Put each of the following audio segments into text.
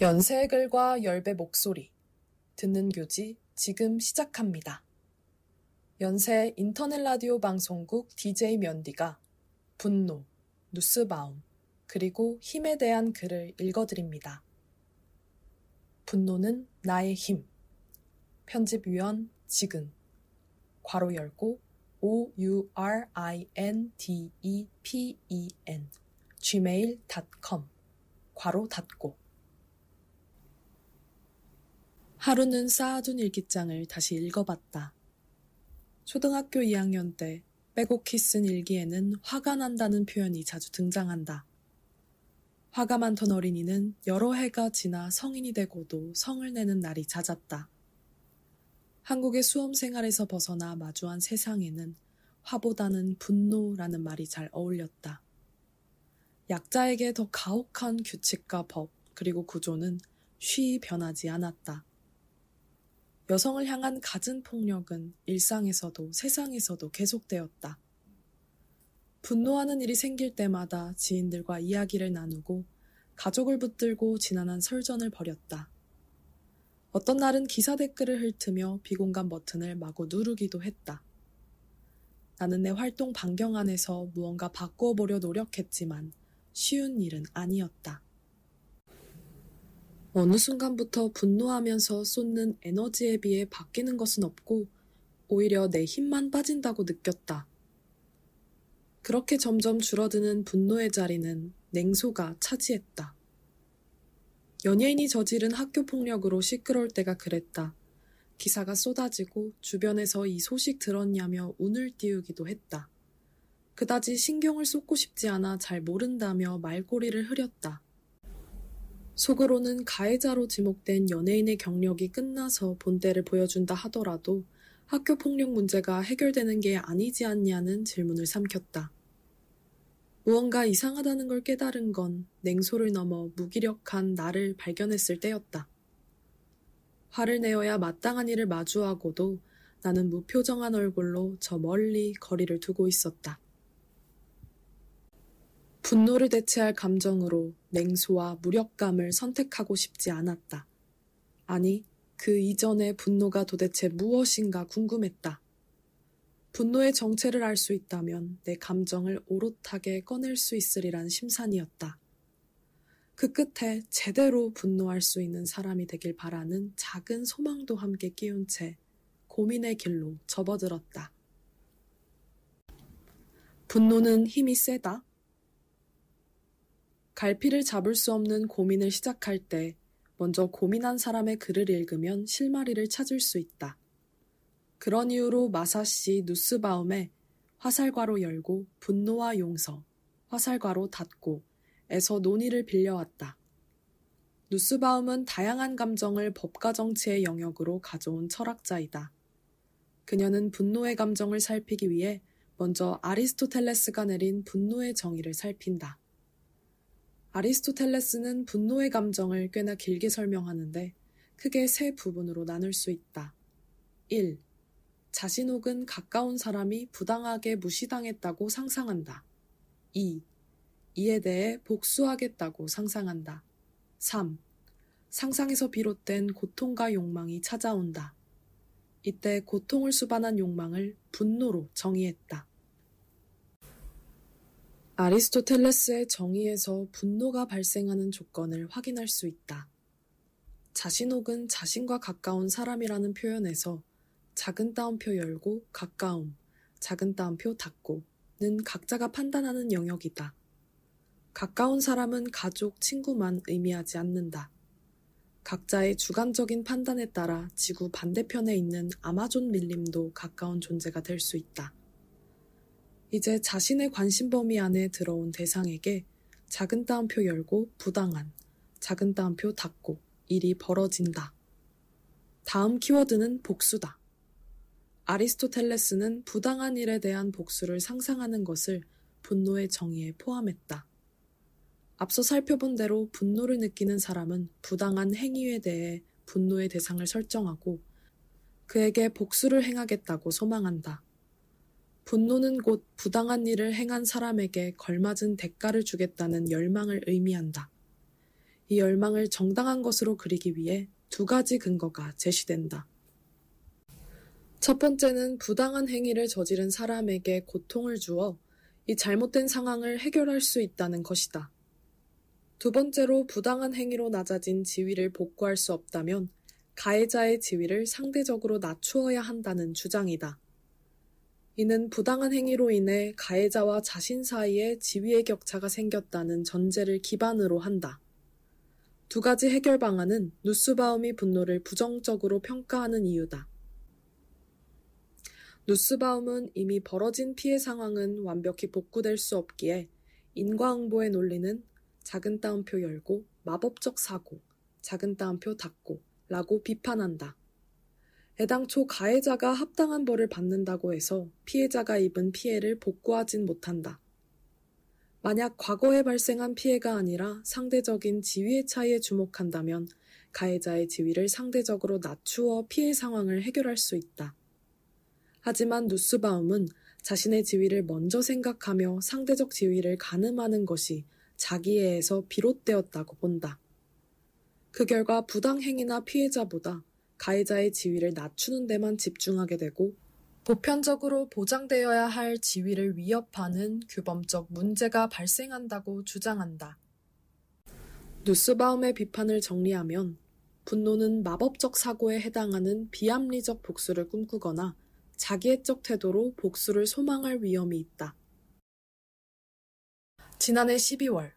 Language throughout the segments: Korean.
연세의 글과 열배 목소리 듣는 교지 지금 시작합니다. 연세 인터넷 라디오 방송국 DJ 면디가 분노, 뉴스바움, 그리고 힘에 대한 글을 읽어드립니다. 분노는 나의 힘. 편집위원 지근. 괄호 열고 o-u-r-i-n-d-e-p-e-n gmail.com 괄호 닫고 하루는 쌓아둔 일기장을 다시 읽어봤다. 초등학교 2학년 때 빼곡히 쓴 일기에는 화가 난다는 표현이 자주 등장한다. 화가 많던 어린이는 여러 해가 지나 성인이 되고도 성을 내는 날이 잦았다. 한국의 수험 생활에서 벗어나 마주한 세상에는 화보다는 분노라는 말이 잘 어울렸다. 약자에게 더 가혹한 규칙과 법, 그리고 구조는 쉬이 변하지 않았다. 여성을 향한 갖은 폭력은 일상에서도 세상에서도 계속되었다. 분노하는 일이 생길 때마다 지인들과 이야기를 나누고 가족을 붙들고 지난한 설전을 벌였다. 어떤 날은 기사 댓글을 훑으며 비공감 버튼을 마구 누르기도 했다. 나는 내 활동 반경 안에서 무언가 바꾸어 보려 노력했지만 쉬운 일은 아니었다. 어느 순간부터 분노하면서 쏟는 에너지에 비해 바뀌는 것은 없고 오히려 내 힘만 빠진다고 느꼈다. 그렇게 점점 줄어드는 분노의 자리는 냉소가 차지했다. 연예인이 저지른 학교 폭력으로 시끄러울 때가 그랬다. 기사가 쏟아지고 주변에서 이 소식 들었냐며 운을 띄우기도 했다. 그다지 신경을 쏟고 싶지 않아 잘 모른다며 말꼬리를 흐렸다. 속으로는 가해자로 지목된 연예인의 경력이 끝나서 본때를 보여준다 하더라도 학교 폭력 문제가 해결되는 게 아니지 않냐는 질문을 삼켰다. 무언가 이상하다는 걸 깨달은 건 냉소를 넘어 무기력한 나를 발견했을 때였다. 화를 내어야 마땅한 일을 마주하고도 나는 무표정한 얼굴로 저 멀리 거리를 두고 있었다. 분노를 대체할 감정으로 냉소와 무력감을 선택하고 싶지 않았다. 아니, 그 이전의 분노가 도대체 무엇인가 궁금했다. 분노의 정체를 알 수 있다면 내 감정을 오롯하게 꺼낼 수 있으리란 심산이었다. 그 끝에 제대로 분노할 수 있는 사람이 되길 바라는 작은 소망도 함께 끼운 채 고민의 길로 접어들었다. 분노는 힘이 세다? 갈피를 잡을 수 없는 고민을 시작할 때 먼저 고민한 사람의 글을 읽으면 실마리를 찾을 수 있다. 그런 이유로 마사씨 누스바움에 화살과로 열고 분노와 용서, 화살과로 닫고 에서 논의를 빌려왔다. 누스바움은 다양한 감정을 법과 정치의 영역으로 가져온 철학자이다. 그녀는 분노의 감정을 살피기 위해 먼저 아리스토텔레스가 내린 분노의 정의를 살핀다. 아리스토텔레스는 분노의 감정을 꽤나 길게 설명하는데 크게 세 부분으로 나눌 수 있다. 1. 자신 혹은 가까운 사람이 부당하게 무시당했다고 상상한다. 2. 이에 대해 복수하겠다고 상상한다. 3. 상상에서 비롯된 고통과 욕망이 찾아온다. 이때 고통을 수반한 욕망을 분노로 정의했다. 아리스토텔레스의 정의에서 분노가 발생하는 조건을 확인할 수 있다. 자신 혹은 자신과 가까운 사람이라는 표현에서 작은 따옴표 열고 가까움, 작은 따옴표 닫고는 각자가 판단하는 영역이다. 가까운 사람은 가족, 친구만 의미하지 않는다. 각자의 주관적인 판단에 따라 지구 반대편에 있는 아마존 밀림도 가까운 존재가 될 수 있다. 이제 자신의 관심 범위 안에 들어온 대상에게 작은 따옴표 열고 부당한, 작은 따옴표 닫고 일이 벌어진다. 다음 키워드는 복수다. 아리스토텔레스는 부당한 일에 대한 복수를 상상하는 것을 분노의 정의에 포함했다. 앞서 살펴본 대로 분노를 느끼는 사람은 부당한 행위에 대해 분노의 대상을 설정하고 그에게 복수를 행하겠다고 소망한다. 분노는 곧 부당한 일을 행한 사람에게 걸맞은 대가를 주겠다는 열망을 의미한다. 이 열망을 정당한 것으로 그리기 위해 두 가지 근거가 제시된다. 첫 번째는 부당한 행위를 저지른 사람에게 고통을 주어 이 잘못된 상황을 해결할 수 있다는 것이다. 두 번째로 부당한 행위로 낮아진 지위를 복구할 수 없다면 가해자의 지위를 상대적으로 낮추어야 한다는 주장이다. 이는 부당한 행위로 인해 가해자와 자신 사이에 지위의 격차가 생겼다는 전제를 기반으로 한다. 두 가지 해결 방안은 누스바움이 분노를 부정적으로 평가하는 이유다. 누스바움은 이미 벌어진 피해 상황은 완벽히 복구될 수 없기에 인과응보의 논리는 작은 따옴표 열고 마법적 사고, 작은 따옴표 닫고 라고 비판한다. 애당초 가해자가 합당한 벌을 받는다고 해서 피해자가 입은 피해를 복구하진 못한다. 만약 과거에 발생한 피해가 아니라 상대적인 지위의 차이에 주목한다면 가해자의 지위를 상대적으로 낮추어 피해 상황을 해결할 수 있다. 하지만 누스바움은 자신의 지위를 먼저 생각하며 상대적 지위를 가늠하는 것이 자기애에서 비롯되었다고 본다. 그 결과 부당행위나 피해자보다 가해자의 지위를 낮추는 데만 집중하게 되고 보편적으로 보장되어야 할 지위를 위협하는 규범적 문제가 발생한다고 주장한다. 누스바움의 비판을 정리하면 분노는 마법적 사고에 해당하는 비합리적 복수를 꿈꾸거나 자기애적 태도로 복수를 소망할 위험이 있다. 지난해 12월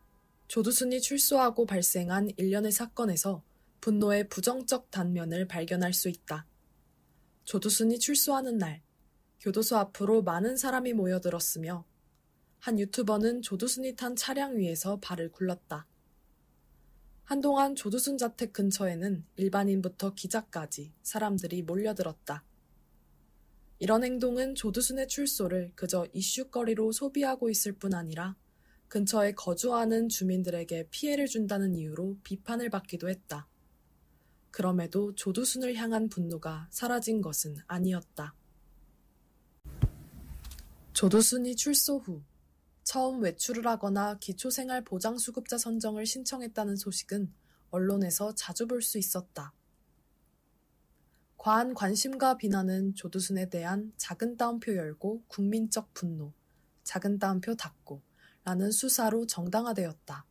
조두순이 출소하고 발생한 일련의 사건에서 분노의 부정적 단면을 발견할 수 있다. 조두순이 출소하는 날, 교도소 앞으로 많은 사람이 모여들었으며 한 유튜버는 조두순이 탄 차량 위에서 발을 굴렀다. 한동안 조두순 자택 근처에는 일반인부터 기자까지 사람들이 몰려들었다. 이런 행동은 조두순의 출소를 그저 이슈거리로 소비하고 있을 뿐 아니라 근처에 거주하는 주민들에게 피해를 준다는 이유로 비판을 받기도 했다. 그럼에도 조두순을 향한 분노가 사라진 것은 아니었다. 조두순이 출소 후 처음 외출을 하거나 기초생활보장수급자 선정을 신청했다는 소식은 언론에서 자주 볼 수 있었다. 과한 관심과 비난은 조두순에 대한 작은 따옴표 열고 국민적 분노, 작은 따옴표 닫고 라는 수사로 정당화되었다.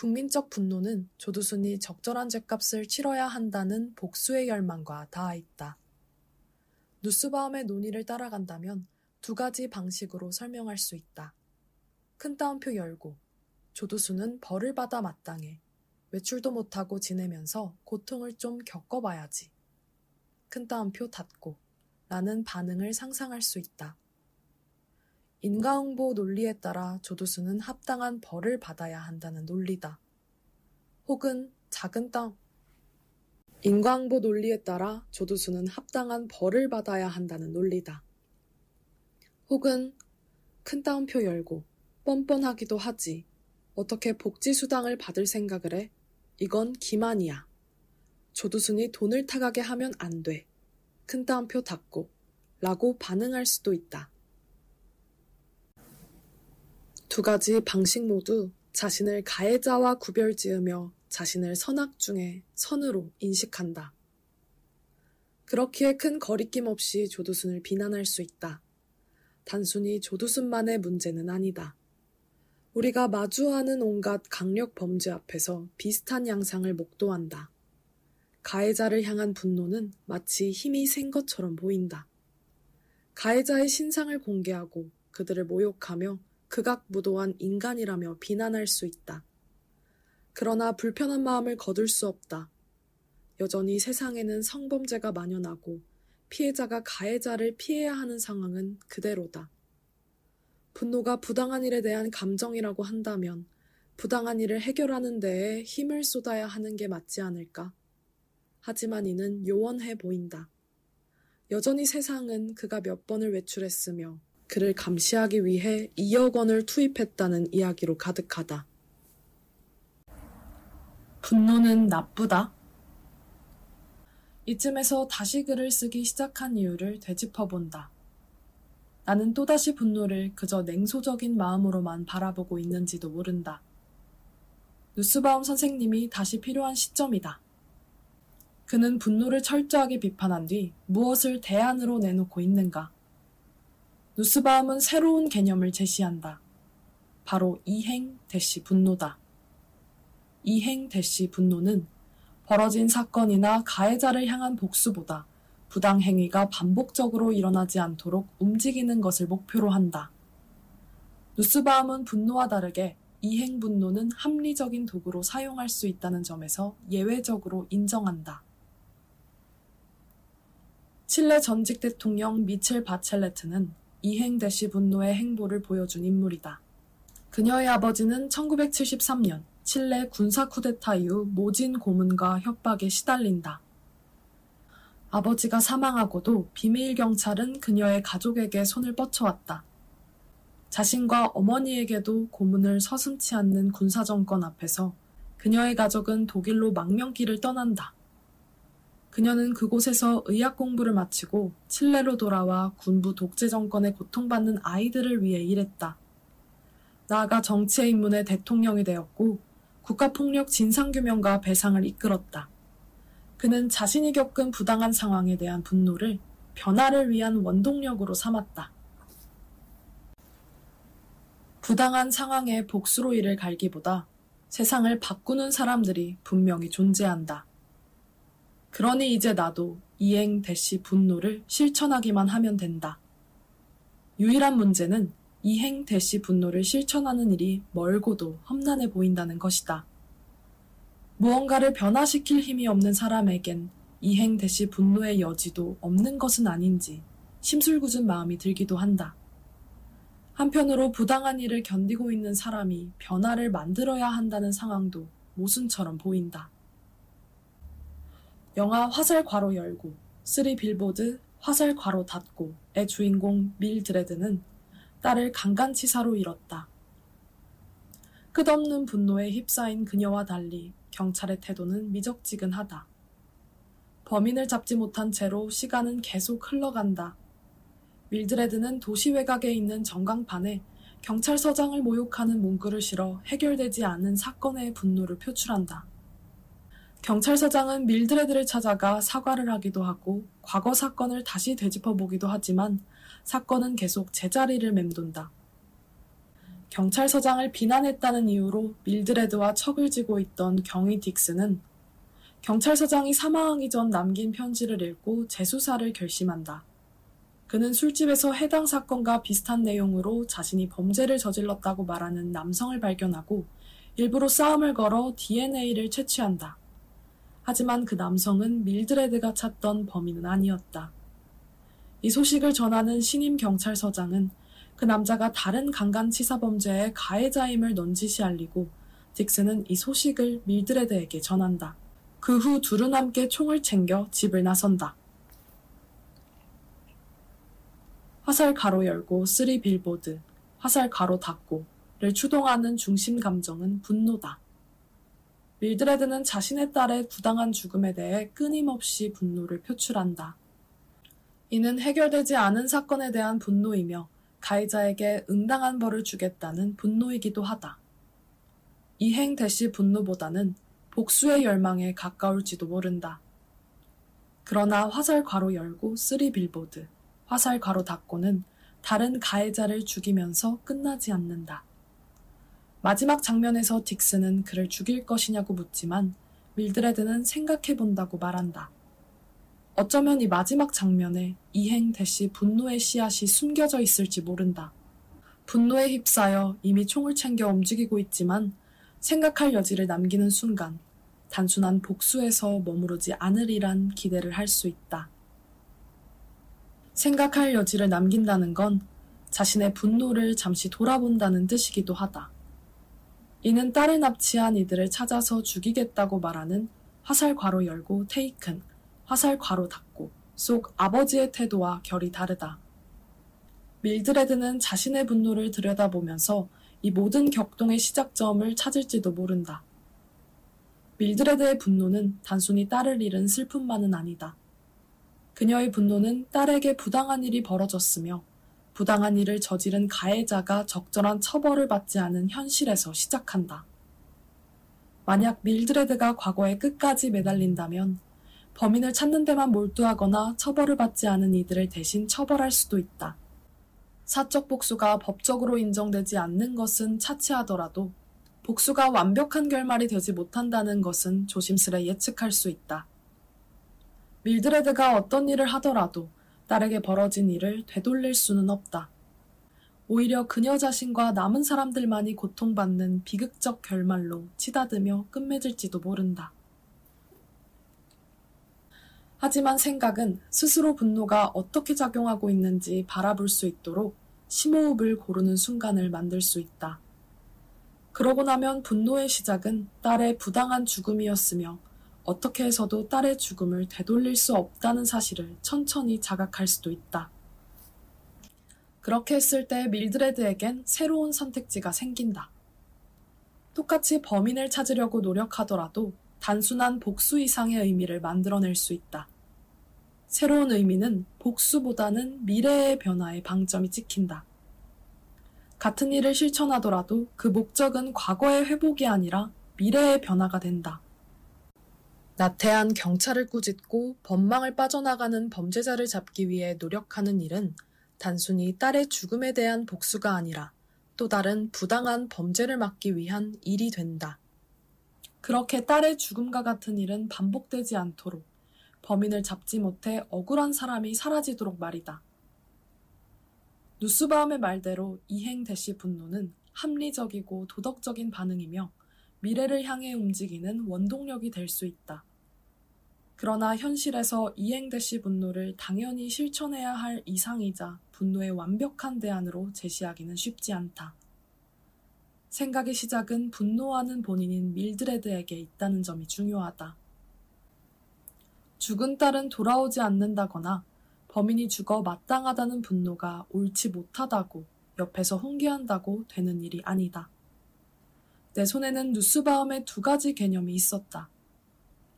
국민적 분노는 조두순이 적절한 죗값을 치러야 한다는 복수의 열망과 닿아 있다. 누스바움의 논의를 따라간다면 두 가지 방식으로 설명할 수 있다. 큰 따옴표 열고 조두순은 벌을 받아 마땅해 외출도 못하고 지내면서 고통을 좀 겪어봐야지. 큰 따옴표 닫고 라는 반응을 상상할 수 있다. 인과응보 논리에 따라 조두순은 합당한 벌을 받아야 한다는 논리다. 혹은 작은 땅 인과응보 논리에 따라 조두순은 합당한 벌을 받아야 한다는 논리다. 혹은 큰 따옴표 열고 뻔뻔하기도 하지. 어떻게 복지수당을 받을 생각을 해? 이건 기만이야. 조두순이 돈을 타가게 하면 안 돼. 큰 따옴표 닫고 라고 반응할 수도 있다. 두 가지 방식 모두 자신을 가해자와 구별 지으며 자신을 선악 중에 선으로 인식한다. 그렇기에 큰 거리낌 없이 조두순을 비난할 수 있다. 단순히 조두순만의 문제는 아니다. 우리가 마주하는 온갖 강력 범죄 앞에서 비슷한 양상을 목도한다. 가해자를 향한 분노는 마치 힘이 센 것처럼 보인다. 가해자의 신상을 공개하고 그들을 모욕하며 극악무도한 인간이라며 비난할 수 있다. 그러나 불편한 마음을 거둘 수 없다. 여전히 세상에는 성범죄가 만연하고 피해자가 가해자를 피해야 하는 상황은 그대로다. 분노가 부당한 일에 대한 감정이라고 한다면 부당한 일을 해결하는 데에 힘을 쏟아야 하는 게 맞지 않을까? 하지만 이는 요원해 보인다. 여전히 세상은 그가 몇 번을 외출했으며 그를 감시하기 위해 2억 원을 투입했다는 이야기로 가득하다. 분노는 나쁘다. 이쯤에서 다시 글을 쓰기 시작한 이유를 되짚어 본다. 나는 또다시 분노를 그저 냉소적인 마음으로만 바라보고 있는지도 모른다. 누스바움 선생님이 다시 필요한 시점이다. 그는 분노를 철저하게 비판한 뒤 무엇을 대안으로 내놓고 있는가? 누스바움은 새로운 개념을 제시한다. 바로 이행 대시 분노다. 이행 대시 분노는 벌어진 사건이나 가해자를 향한 복수보다 부당 행위가 반복적으로 일어나지 않도록 움직이는 것을 목표로 한다. 누스바움은 분노와 다르게 이행 분노는 합리적인 도구로 사용할 수 있다는 점에서 예외적으로 인정한다. 칠레 전직 대통령 미첼 바첼레트는 이행 대시 분노의 행보를 보여준 인물이다. 그녀의 아버지는 1973년 칠레 군사 쿠데타 이후 모진 고문과 협박에 시달린다. 아버지가 사망하고도 비밀 경찰은 그녀의 가족에게 손을 뻗쳐왔다. 자신과 어머니에게도 고문을 서슴치 않는 군사 정권 앞에서 그녀의 가족은 독일로 망명길을 떠난다. 그녀는 그곳에서 의학 공부를 마치고 칠레로 돌아와 군부 독재 정권에 고통받는 아이들을 위해 일했다. 나아가 정치에 입문해 대통령이 되었고 국가폭력 진상규명과 배상을 이끌었다. 그는 자신이 겪은 부당한 상황에 대한 분노를 변화를 위한 원동력으로 삼았다. 부당한 상황에 복수로 이를 갈기보다 세상을 바꾸는 사람들이 분명히 존재한다. 그러니 이제 나도 이행 대시 분노를 실천하기만 하면 된다. 유일한 문제는 이행 대시 분노를 실천하는 일이 멀고도 험난해 보인다는 것이다. 무언가를 변화시킬 힘이 없는 사람에겐 이행 대시 분노의 여지도 없는 것은 아닌지 심술궂은 마음이 들기도 한다. 한편으로 부당한 일을 견디고 있는 사람이 변화를 만들어야 한다는 상황도 모순처럼 보인다. 영화 화살 괄호 열고, 쓰리 빌보드 화살 괄호 닫고의 주인공 밀드레드는 딸을 강간치사로 잃었다. 끝없는 분노에 휩싸인 그녀와 달리 경찰의 태도는 미적지근하다. 범인을 잡지 못한 채로 시간은 계속 흘러간다. 밀드레드는 도시 외곽에 있는 전광판에 경찰서장을 모욕하는 문구를 실어 해결되지 않은 사건의 분노를 표출한다. 경찰서장은 밀드레드를 찾아가 사과를 하기도 하고 과거 사건을 다시 되짚어보기도 하지만 사건은 계속 제자리를 맴돈다. 경찰서장을 비난했다는 이유로 밀드레드와 척을 지고 있던 경위 딕스는 경찰서장이 사망하기 전 남긴 편지를 읽고 재수사를 결심한다. 그는 술집에서 해당 사건과 비슷한 내용으로 자신이 범죄를 저질렀다고 말하는 남성을 발견하고 일부러 싸움을 걸어 DNA를 채취한다. 하지만 그 남성은 밀드레드가 찾던 범인은 아니었다. 이 소식을 전하는 신임 경찰서장은 그 남자가 다른 강간치사 범죄의 가해자임을 넌지시 알리고 딕스는 이 소식을 밀드레드에게 전한다. 그 후 둘은 함께 총을 챙겨 집을 나선다. 화살 가로 열고 쓰리 빌보드, 화살 가로 닫고를 추동하는 중심 감정은 분노다. 밀드레드는 자신의 딸의 부당한 죽음에 대해 끊임없이 분노를 표출한다. 이는 해결되지 않은 사건에 대한 분노이며 가해자에게 응당한 벌을 주겠다는 분노이기도 하다. 이행 대시 분노보다는 복수의 열망에 가까울지도 모른다. 그러나 화살 괄호 열고 쓰리 빌보드, 화살 괄호 닫고는 다른 가해자를 죽이면서 끝나지 않는다. 마지막 장면에서 딕스는 그를 죽일 것이냐고 묻지만 밀드레드는 생각해 본다고 말한다. 어쩌면 이 마지막 장면에 이행 대시 분노의 씨앗이 숨겨져 있을지 모른다. 분노에 휩싸여 이미 총을 챙겨 움직이고 있지만 생각할 여지를 남기는 순간 단순한 복수에서 머무르지 않으리란 기대를 할 수 있다. 생각할 여지를 남긴다는 건 자신의 분노를 잠시 돌아본다는 뜻이기도 하다. 이는 딸을 납치한 이들을 찾아서 죽이겠다고 말하는 화살 괄호 열고 테이큰, 화살 괄호 닫고 속 아버지의 태도와 결이 다르다. 밀드레드는 자신의 분노를 들여다보면서 이 모든 격동의 시작점을 찾을지도 모른다. 밀드레드의 분노는 단순히 딸을 잃은 슬픔만은 아니다. 그녀의 분노는 딸에게 부당한 일이 벌어졌으며 부당한 일을 저지른 가해자가 적절한 처벌을 받지 않은 현실에서 시작한다. 만약 밀드레드가 과거에 끝까지 매달린다면 범인을 찾는 데만 몰두하거나 처벌을 받지 않은 이들을 대신 처벌할 수도 있다. 사적 복수가 법적으로 인정되지 않는 것은 차치하더라도 복수가 완벽한 결말이 되지 못한다는 것은 조심스레 예측할 수 있다. 밀드레드가 어떤 일을 하더라도 딸에게 벌어진 일을 되돌릴 수는 없다. 오히려 그녀 자신과 남은 사람들만이 고통받는 비극적 결말로 치닫으며 끝맺을지도 모른다. 하지만 생각은 스스로 분노가 어떻게 작용하고 있는지 바라볼 수 있도록 심호흡을 고르는 순간을 만들 수 있다. 그러고 나면 분노의 시작은 딸의 부당한 죽음이었으며 어떻게 해서도 딸의 죽음을 되돌릴 수 없다는 사실을 천천히 자각할 수도 있다. 그렇게 했을 때 밀드레드에겐 새로운 선택지가 생긴다. 똑같이 범인을 찾으려고 노력하더라도 단순한 복수 이상의 의미를 만들어낼 수 있다. 새로운 의미는 복수보다는 미래의 변화에 방점이 찍힌다. 같은 일을 실천하더라도 그 목적은 과거의 회복이 아니라 미래의 변화가 된다. 나태한 경찰을 꾸짖고 법망을 빠져나가는 범죄자를 잡기 위해 노력하는 일은 단순히 딸의 죽음에 대한 복수가 아니라 또 다른 부당한 범죄를 막기 위한 일이 된다. 그렇게 딸의 죽음과 같은 일은 반복되지 않도록 범인을 잡지 못해 억울한 사람이 사라지도록 말이다. 누스바움의 말대로 이행 대시 분노는 합리적이고 도덕적인 반응이며 미래를 향해 움직이는 원동력이 될 수 있다. 그러나 현실에서 이행 대시 분노를 당연히 실천해야 할 이상이자 분노의 완벽한 대안으로 제시하기는 쉽지 않다. 생각의 시작은 분노하는 본인인 밀드레드에게 있다는 점이 중요하다. 죽은 딸은 돌아오지 않는다거나 범인이 죽어 마땅하다는 분노가 옳지 못하다고 옆에서 훈계한다고 되는 일이 아니다. 내 손에는 누스바움의 두 가지 개념이 있었다.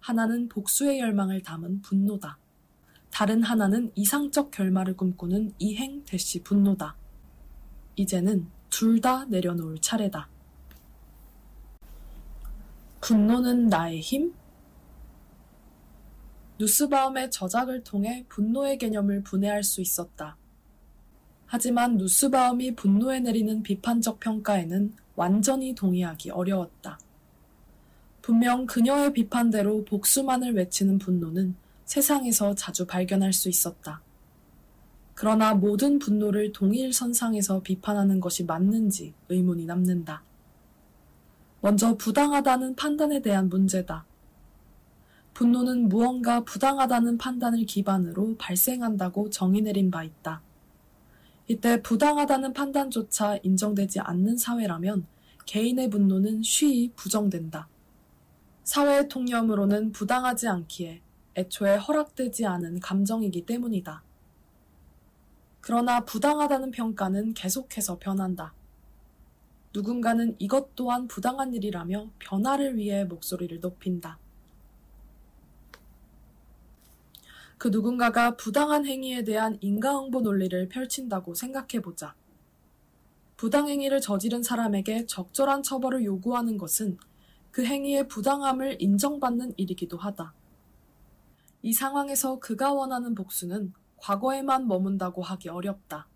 하나는 복수의 열망을 담은 분노다. 다른 하나는 이상적 결말을 꿈꾸는 이행 대시 분노다. 이제는 둘 다 내려놓을 차례다. 분노는 나의 힘? 누스바움의 저작을 통해 분노의 개념을 분해할 수 있었다. 하지만 누스바움이 분노에 내리는 비판적 평가에는 완전히 동의하기 어려웠다. 분명 그녀의 비판대로 복수만을 외치는 분노는 세상에서 자주 발견할 수 있었다. 그러나 모든 분노를 동일 선상에서 비판하는 것이 맞는지 의문이 남는다. 먼저 부당하다는 판단에 대한 문제다. 분노는 무언가 부당하다는 판단을 기반으로 발생한다고 정의 내린 바 있다. 이때 부당하다는 판단조차 인정되지 않는 사회라면 개인의 분노는 쉬이 부정된다. 사회의 통념으로는 부당하지 않기에 애초에 허락되지 않은 감정이기 때문이다. 그러나 부당하다는 평가는 계속해서 변한다. 누군가는 이것 또한 부당한 일이라며 변화를 위해 목소리를 높인다. 그 누군가가 부당한 행위에 대한 인과응보 논리를 펼친다고 생각해보자. 부당행위를 저지른 사람에게 적절한 처벌을 요구하는 것은 그 행위의 부당함을 인정받는 일이기도 하다. 이 상황에서 그가 원하는 복수는 과거에만 머문다고 하기 어렵다.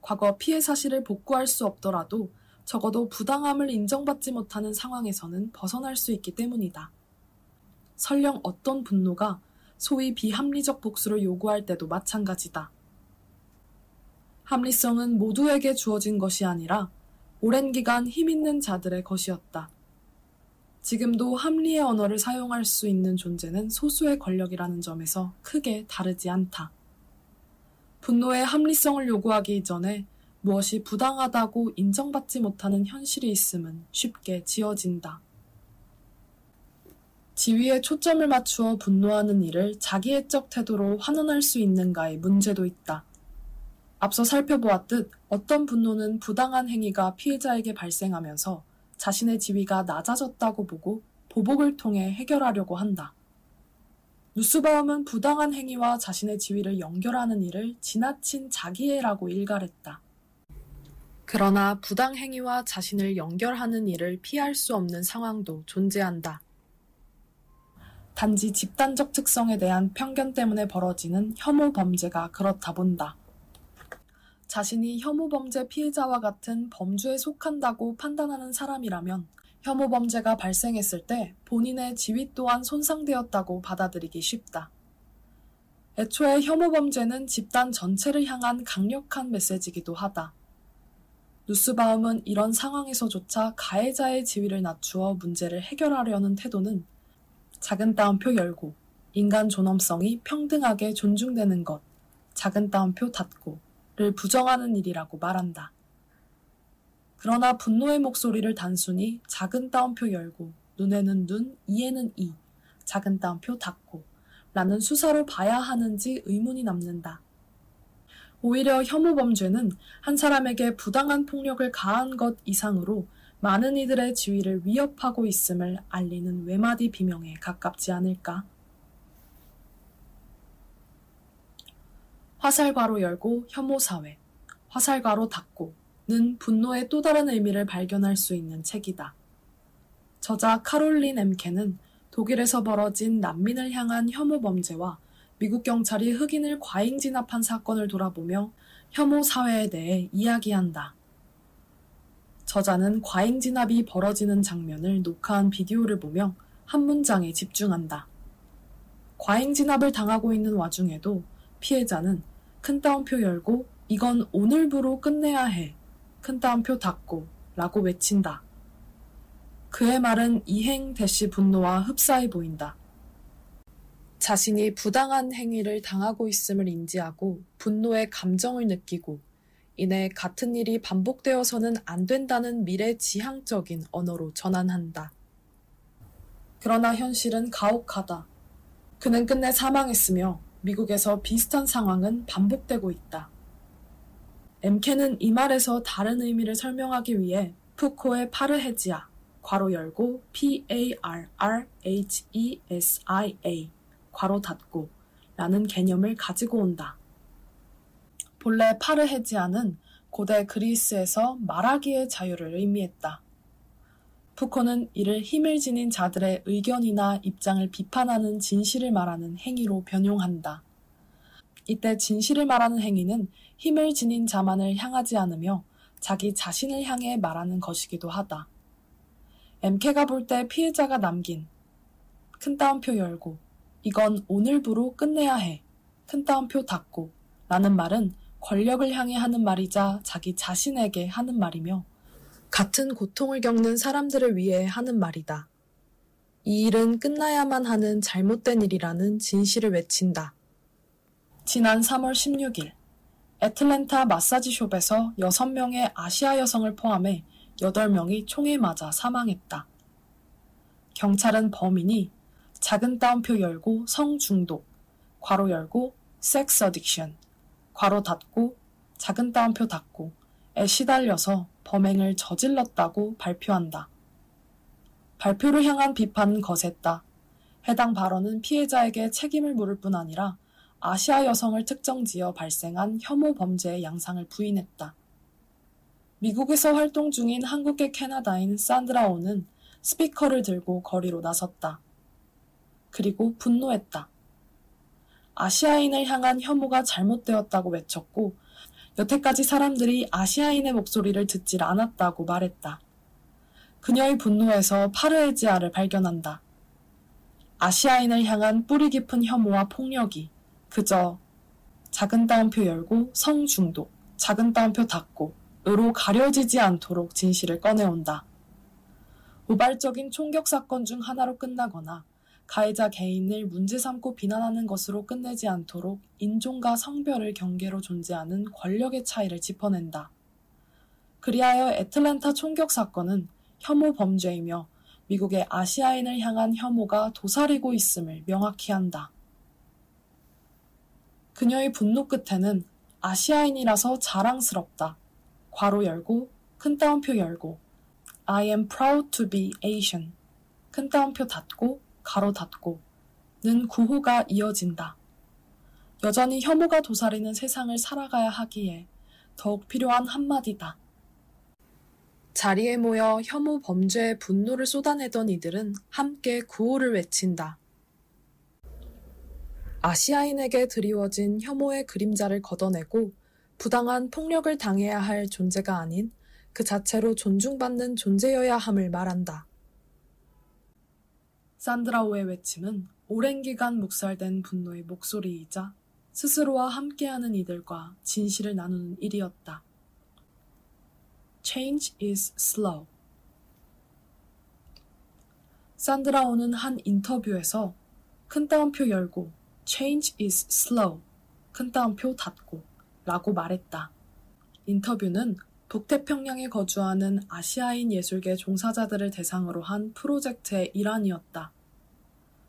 과거 피해 사실을 복구할 수 없더라도 적어도 부당함을 인정받지 못하는 상황에서는 벗어날 수 있기 때문이다. 설령 어떤 분노가 소위 비합리적 복수를 요구할 때도 마찬가지다. 합리성은 모두에게 주어진 것이 아니라 오랜 기간 힘 있는 자들의 것이었다. 지금도 합리의 언어를 사용할 수 있는 존재는 소수의 권력이라는 점에서 크게 다르지 않다. 분노의 합리성을 요구하기 이전에 무엇이 부당하다고 인정받지 못하는 현실이 있음은 쉽게 지어진다. 지위에 초점을 맞추어 분노하는 일을 자기애적 태도로 환원할 수 있는가의 문제도 있다. 앞서 살펴보았듯 어떤 분노는 부당한 행위가 피해자에게 발생하면서 자신의 지위가 낮아졌다고 보고 보복을 통해 해결하려고 한다. 누스바움은 부당한 행위와 자신의 지위를 연결하는 일을 지나친 자기애라고 일갈했다. 그러나 부당 행위와 자신을 연결하는 일을 피할 수 없는 상황도 존재한다. 단지 집단적 특성에 대한 편견 때문에 벌어지는 혐오 범죄가 그렇다 본다. 자신이 혐오 범죄 피해자와 같은 범주에 속한다고 판단하는 사람이라면 혐오 범죄가 발생했을 때 본인의 지위 또한 손상되었다고 받아들이기 쉽다. 애초에 혐오 범죄는 집단 전체를 향한 강력한 메시지이기도 하다. 누스바움은 이런 상황에서조차 가해자의 지위를 낮추어 문제를 해결하려는 태도는 작은 따옴표 열고 인간 존엄성이 평등하게 존중되는 것 작은 따옴표 닫고 를 부정하는 일이라고 말한다. 그러나 분노의 목소리를 단순히 작은 따옴표 열고 눈에는 눈, 이에는 이, 작은 따옴표 닫고 라는 수사로 봐야 하는지 의문이 남는다. 오히려 혐오 범죄는 한 사람에게 부당한 폭력을 가한 것 이상으로 많은 이들의 지위를 위협하고 있음을 알리는 외마디 비명에 가깝지 않을까? 화살괄호 열고 혐오사회, 화살괄호 닫고는 분노의 또 다른 의미를 발견할 수 있는 책이다. 저자 카롤린 엠케는 독일에서 벌어진 난민을 향한 혐오 범죄와 미국 경찰이 흑인을 과잉 진압한 사건을 돌아보며 혐오 사회에 대해 이야기한다. 저자는 과잉 진압이 벌어지는 장면을 녹화한 비디오를 보며 한 문장에 집중한다. 과잉 진압을 당하고 있는 와중에도 피해자는 큰 따옴표 열고 이건 오늘부로 끝내야 해. 큰 따옴표 닫고 라고 외친다. 그의 말은 이행 대시 분노와 흡사해 보인다. 자신이 부당한 행위를 당하고 있음을 인지하고 분노의 감정을 느끼고 이내 같은 일이 반복되어서는 안 된다는 미래 지향적인 언어로 전환한다. 그러나 현실은 가혹하다. 그는 끝내 사망했으며 미국에서 비슷한 상황은 반복되고 있다. 엠케는 이 말에서 다른 의미를 설명하기 위해 푸코의 파르헤지아, 괄호 열고 P-A-R-R-H-E-S-I-A, 괄호 닫고 라는 개념을 가지고 온다. 본래 파르헤지아는 고대 그리스에서 말하기의 자유를 의미했다. 푸코는 이를 힘을 지닌 자들의 의견이나 입장을 비판하는 진실을 말하는 행위로 변용한다. 이때 진실을 말하는 행위는 힘을 지닌 자만을 향하지 않으며 자기 자신을 향해 말하는 것이기도 하다. MK가 볼 때 피해자가 남긴 큰 따옴표 열고 이건 오늘부로 끝내야 해. 큰 따옴표 닫고 라는 말은 권력을 향해 하는 말이자 자기 자신에게 하는 말이며 같은 고통을 겪는 사람들을 위해 하는 말이다. 이 일은 끝나야만 하는 잘못된 일이라는 진실을 외친다. 지난 3월 16일 애틀랜타 마사지숍에서 6명의 아시아 여성을 포함해 8명이 총에 맞아 사망했다. 경찰은 범인이 작은 따옴표 열고 성중독, 괄호 열고 섹스 어딕션, 괄호 닫고 작은 따옴표 닫고 에 시달려서 범행을 저질렀다고 발표한다. 발표를 향한 비판은 거셌다. 해당 발언은 피해자에게 책임을 물을 뿐 아니라 아시아 여성을 특정지어 발생한 혐오 범죄의 양상을 부인했다. 미국에서 활동 중인 한국의 캐나다인 산드라 오는 스피커를 들고 거리로 나섰다. 그리고 분노했다. 아시아인을 향한 혐오가 잘못되었다고 외쳤고 여태까지 사람들이 아시아인의 목소리를 듣질 않았다고 말했다. 그녀의 분노에서 파르에지아를 발견한다. 아시아인을 향한 뿌리 깊은 혐오와 폭력이 그저 작은 따옴표 열고 성중독, 작은 따옴표 닫고 으로 가려지지 않도록 진실을 꺼내온다. 우발적인 총격 사건 중 하나로 끝나거나 가해자 개인을 문제 삼고 비난하는 것으로 끝내지 않도록 인종과 성별을 경계로 존재하는 권력의 차이를 짚어낸다. 그리하여 애틀랜타 총격 사건은 혐오 범죄이며 미국의 아시아인을 향한 혐오가 도사리고 있음을 명확히 한다. 그녀의 분노 끝에는 아시아인이라서 자랑스럽다. 괄호 열고 큰 따옴표 열고 I am proud to be Asian 큰 따옴표 닫고 가로 닫고 는 구호가 이어진다. 여전히 혐오가 도사리는 세상을 살아가야 하기에 더욱 필요한 한마디다. 자리에 모여 혐오 범죄에 분노를 쏟아내던 이들은 함께 구호를 외친다. 아시아인에게 드리워진 혐오의 그림자를 걷어내고 부당한 폭력을 당해야 할 존재가 아닌 그 자체로 존중받는 존재여야 함을 말한다. 산드라오의 외침은 오랜 기간 묵살된 분노의 목소리이자 스스로와 함께하는 이들과 진실을 나누는 일이었다. Change is slow. 산드라오는 한 인터뷰에서 큰 따옴표 열고 Change is slow. 큰 따옴표 닫고 라고 말했다. 인터뷰는 북태평양에 거주하는 아시아인 예술계 종사자들을 대상으로 한 프로젝트의 일환이었다.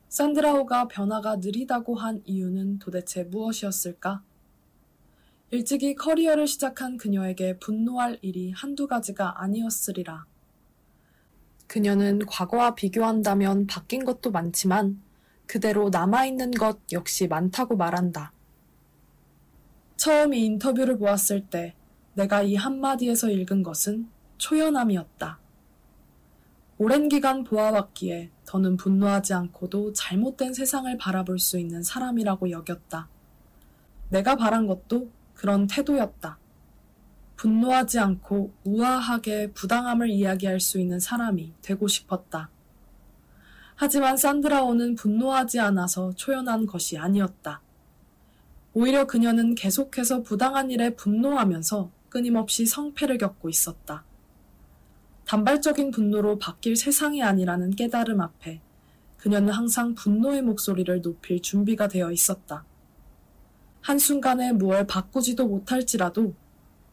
산드라오가 변화가 느리다고 한 이유는 도대체 무엇이었을까? 일찍이 커리어를 시작한 그녀에게 분노할 일이 한두 가지가 아니었으리라. 그녀는 과거와 비교한다면 바뀐 것도 많지만 그대로 남아있는 것 역시 많다고 말한다. 처음 이 인터뷰를 보았을 때 내가 이 한마디에서 읽은 것은 초연함이었다. 오랜 기간 보아왔기에 더는 분노하지 않고도 잘못된 세상을 바라볼 수 있는 사람이라고 여겼다. 내가 바란 것도 그런 태도였다. 분노하지 않고 우아하게 부당함을 이야기할 수 있는 사람이 되고 싶었다. 하지만 산드라오는 분노하지 않아서 초연한 것이 아니었다. 오히려 그녀는 계속해서 부당한 일에 분노하면서 끊임없이 성패를 겪고 있었다. 단발적인 분노로 바뀔 세상이 아니라는 깨달음 앞에 그녀는 항상 분노의 목소리를 높일 준비가 되어 있었다. 한순간에 무얼 바꾸지도 못할지라도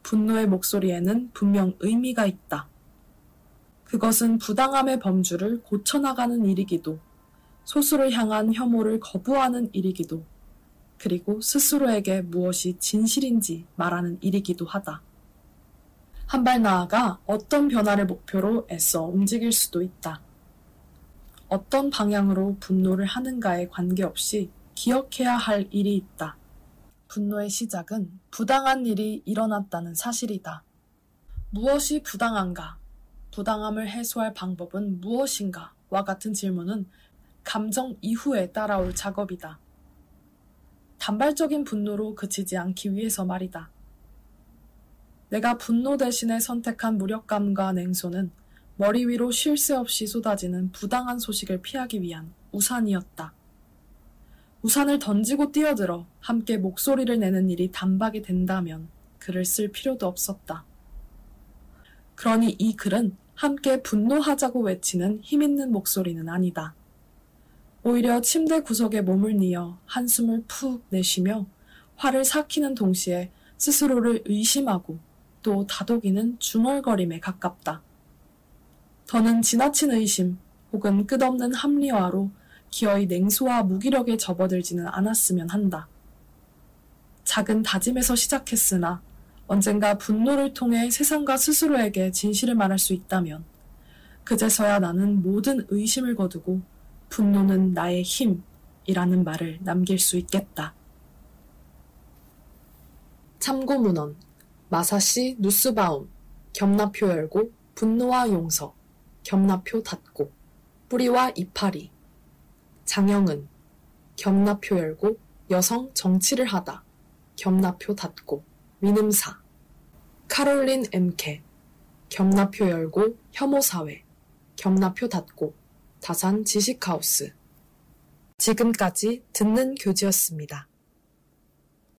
분노의 목소리에는 분명 의미가 있다. 그것은 부당함의 범주를 고쳐나가는 일이기도, 소수를 향한 혐오를 거부하는 일이기도, 그리고 스스로에게 무엇이 진실인지 말하는 일이기도 하다. 한 발 나아가 어떤 변화를 목표로 애써 움직일 수도 있다. 어떤 방향으로 분노를 하는가에 관계없이 기억해야 할 일이 있다. 분노의 시작은 부당한 일이 일어났다는 사실이다. 무엇이 부당한가? 부당함을 해소할 방법은 무엇인가? 와 같은 질문은 감정 이후에 따라올 작업이다. 단발적인 분노로 그치지 않기 위해서 말이다. 내가 분노 대신에 선택한 무력감과 냉소는 머리 위로 쉴 새 없이 쏟아지는 부당한 소식을 피하기 위한 우산이었다. 우산을 던지고 뛰어들어 함께 목소리를 내는 일이 단박이 된다면 글을 쓸 필요도 없었다. 그러니 이 글은 함께 분노하자고 외치는 힘있는 목소리는 아니다. 오히려 침대 구석에 몸을 뉘어 한숨을 푹 내쉬며 화를 삭히는 동시에 스스로를 의심하고 또 다독이는 중얼거림에 가깝다. 더는 지나친 의심 혹은 끝없는 합리화로 기어이 냉소와 무기력에 접어들지는 않았으면 한다. 작은 다짐에서 시작했으나 언젠가 분노를 통해 세상과 스스로에게 진실을 말할 수 있다면 그제서야 나는 모든 의심을 거두고 분노는 나의 힘이라는 말을 남길 수 있겠다. 참고문헌 마사시 누스바움 겸나표 열고 분노와 용서 겸나표 닫고 뿌리와 이파리 장영은 겸나표 열고 여성 정치를 하다 겸나표 닫고 민음사 카롤린 엠케 겸나표 열고 혐오사회 겸나표 닫고 다산 지식하우스 지금까지 듣는 교지였습니다.